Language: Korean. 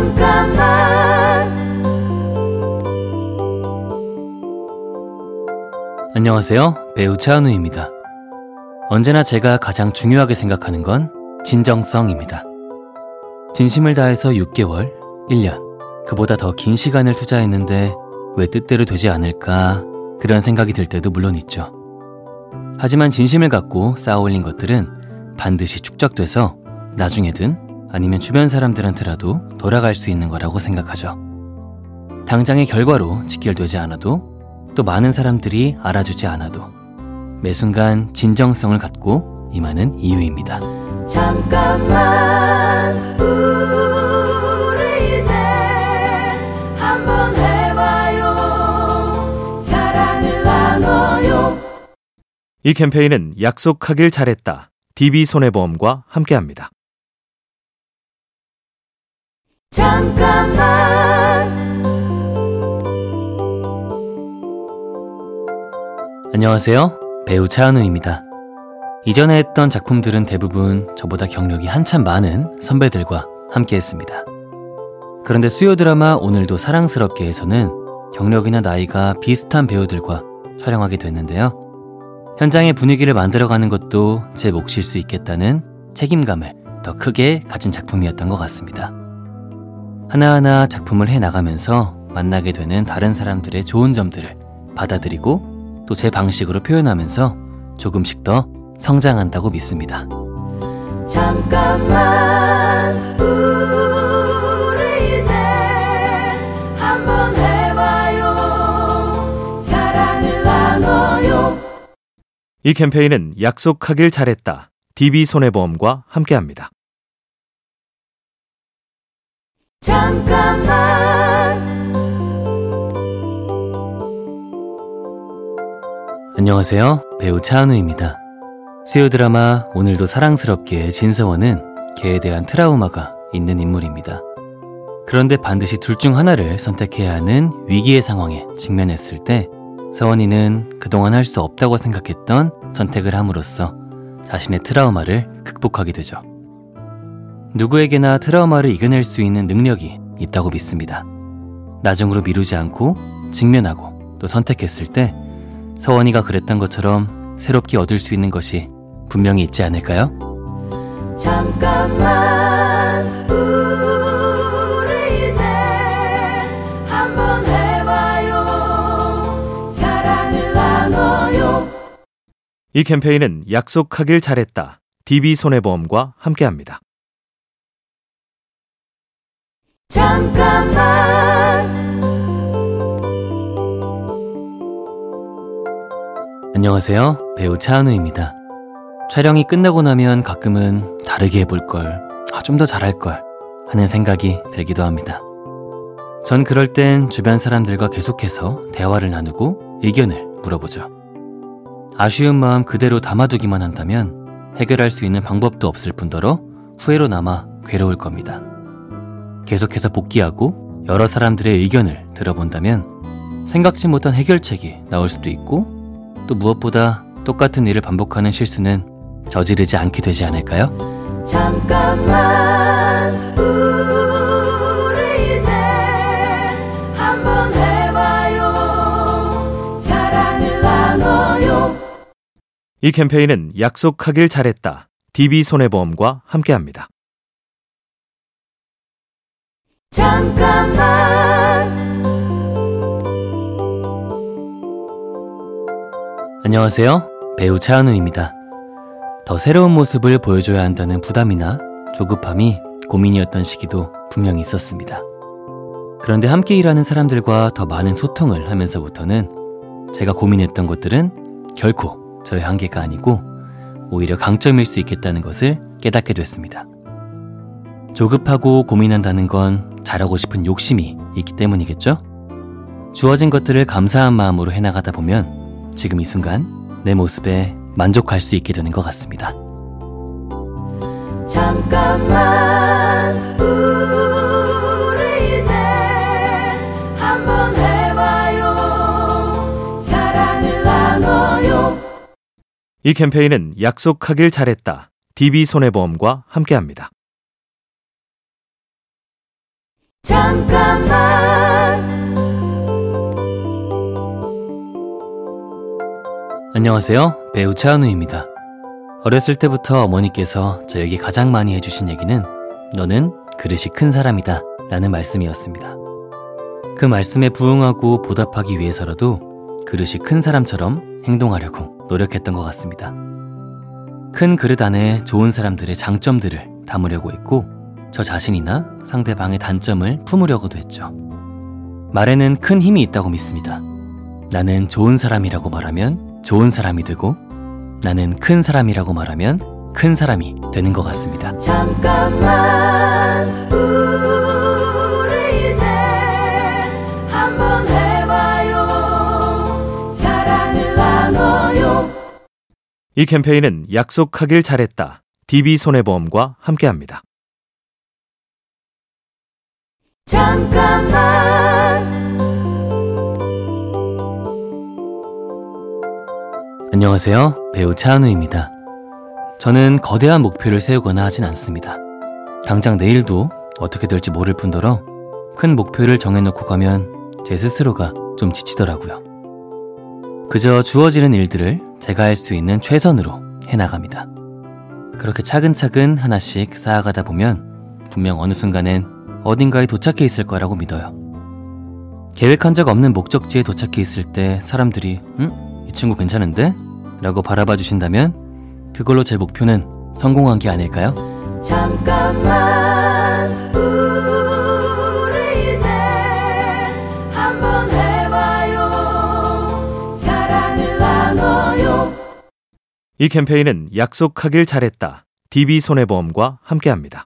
잠깐만 안녕하세요. 배우 차은우입니다. 언제나 제가 가장 중요하게 생각하는 건 진정성입니다. 진심을 다해서 6개월, 1년, 그보다 더 긴 시간을 투자했는데 왜 뜻대로 되지 않을까 그런 생각이 들 때도 물론 있죠. 하지만 진심을 갖고 쌓아 올린 것들은 반드시 축적돼서 나중에든 아니면 주변 사람들한테라도 돌아갈 수 있는 거라고 생각하죠. 당장의 결과로 직결되지 않아도 또 많은 사람들이 알아주지 않아도 매 순간 진정성을 갖고 임하는 이유입니다. 잠깐만 우리 이제 한번 해봐요 사랑을 나눠요 이 캠페인은 약속하길 잘했다. DB손해보험과 함께합니다. 잠깐만 안녕하세요. 배우 차은우입니다. 이전에 했던 작품들은 대부분 저보다 경력이 한참 많은 선배들과 함께 했습니다. 그런데 수요 드라마 오늘도 사랑스럽게에서는 경력이나 나이가 비슷한 배우들과 촬영하게 됐는데요. 현장의 분위기를 만들어가는 것도 제 몫일 수 있겠다는 책임감을 더 크게 가진 작품이었던 것 같습니다. 하나하나 작품을 해 나가면서 만나게 되는 다른 사람들의 좋은 점들을 받아들이고 또 제 방식으로 표현하면서 조금씩 더 성장한다고 믿습니다. 잠깐만 우리 이제 한번 해봐요 사랑을 나눠요 이 캠페인은 약속하길 잘했다. DB손해보험과 함께합니다. 잠깐만 안녕하세요. 배우 차은우입니다. 수요 드라마 오늘도 사랑스럽게 진서원은 개에 대한 트라우마가 있는 인물입니다. 그런데 반드시 둘 중 하나를 선택해야 하는 위기의 상황에 직면했을 때 서원이는 그동안 할 수 없다고 생각했던 선택을 함으로써 자신의 트라우마를 극복하게 되죠. 누구에게나 트라우마를 이겨낼 수 있는 능력이 있다고 믿습니다. 나중으로 미루지 않고 직면하고 또 선택했을 때 서원이가 그랬던 것처럼 새롭게 얻을 수 있는 것이 분명히 있지 않을까요? 잠깐만 우리 이제 한번 해봐요 사랑을 나눠요 이 캠페인은 약속하길 잘했다. DB손해보험과 함께합니다. 잠깐만 안녕하세요. 배우 차은우입니다. 촬영이 끝나고 나면 가끔은 다르게 해볼 걸, 아, 좀 더 잘할 걸 하는 생각이 들기도 합니다. 전 그럴 땐 주변 사람들과 계속해서 대화를 나누고 의견을 물어보죠. 아쉬운 마음 그대로 담아두기만 한다면 해결할 수 있는 방법도 없을 뿐더러 후회로 남아 괴로울 겁니다. 계속해서 복귀하고 여러 사람들의 의견을 들어본다면 생각지 못한 해결책이 나올 수도 있고 또 무엇보다 똑같은 일을 반복하는 실수는 저지르지 않게 되지 않을까요? 잠깐만 우리 이제 한번 해봐요 사랑을 나눠요 이 캠페인은 약속하길 잘했다. DB손해보험과 함께합니다. 잠깐만 안녕하세요. 배우 차은우입니다. 더 새로운 모습을 보여줘야 한다는 부담이나 조급함이 고민이었던 시기도 분명히 있었습니다. 그런데 함께 일하는 사람들과 더 많은 소통을 하면서부터는 제가 고민했던 것들은 결코 저의 한계가 아니고 오히려 강점일 수 있겠다는 것을 깨닫게 됐습니다. 조급하고 고민한다는 건 잘하고 싶은 욕심이 있기 때문이겠죠? 주어진 것들을 감사한 마음으로 해나가다 보면 지금 이 순간 내 모습에 만족할 수 있게 되는 것 같습니다. 잠깐만 우리 이제 한번 해봐요 사랑을 나눠요 이 캠페인은 약속하길 잘했다. DB손해보험과 함께합니다. 잠깐만 안녕하세요. 배우 차은우입니다. 어렸을 때부터 어머니께서 저에게 가장 많이 해주신 얘기는 너는 그릇이 큰 사람이다 라는 말씀이었습니다. 그 말씀에 부응하고 보답하기 위해서라도 그릇이 큰 사람처럼 행동하려고 노력했던 것 같습니다. 큰 그릇 안에 좋은 사람들의 장점들을 담으려고 했고 저 자신이나 상대방의 단점을 품으려고도 했죠. 말에는 큰 힘이 있다고 믿습니다. 나는 좋은 사람이라고 말하면 좋은 사람이 되고 나는 큰 사람이라고 말하면 큰 사람이 되는 것 같습니다. 잠깐만 우리 이제 한번 해봐요 사랑을 나눠요 이 캠페인은 약속하길 잘했다. DB손해보험과 함께합니다. 잠깐만 안녕하세요. 배우 차은우입니다. 저는 거대한 목표를 세우거나 하진 않습니다. 당장 내일도 어떻게 될지 모를 뿐더러 큰 목표를 정해놓고 가면 제 스스로가 좀 지치더라고요. 그저 주어지는 일들을 제가 할 수 있는 최선으로 해나갑니다. 그렇게 차근차근 하나씩 쌓아가다 보면 분명 어느 순간엔 어딘가에 도착해 있을 거라고 믿어요. 계획한 적 없는 목적지에 도착해 있을 때 사람들이 응? 이 친구 괜찮은데? 라고 바라봐 주신다면 그걸로 제 목표는 성공한 게 아닐까요? 잠깐만 우리 이제 한번 해봐요 사랑을 나눠요 이 캠페인은 약속하길 잘했다. DB손해보험과 함께합니다.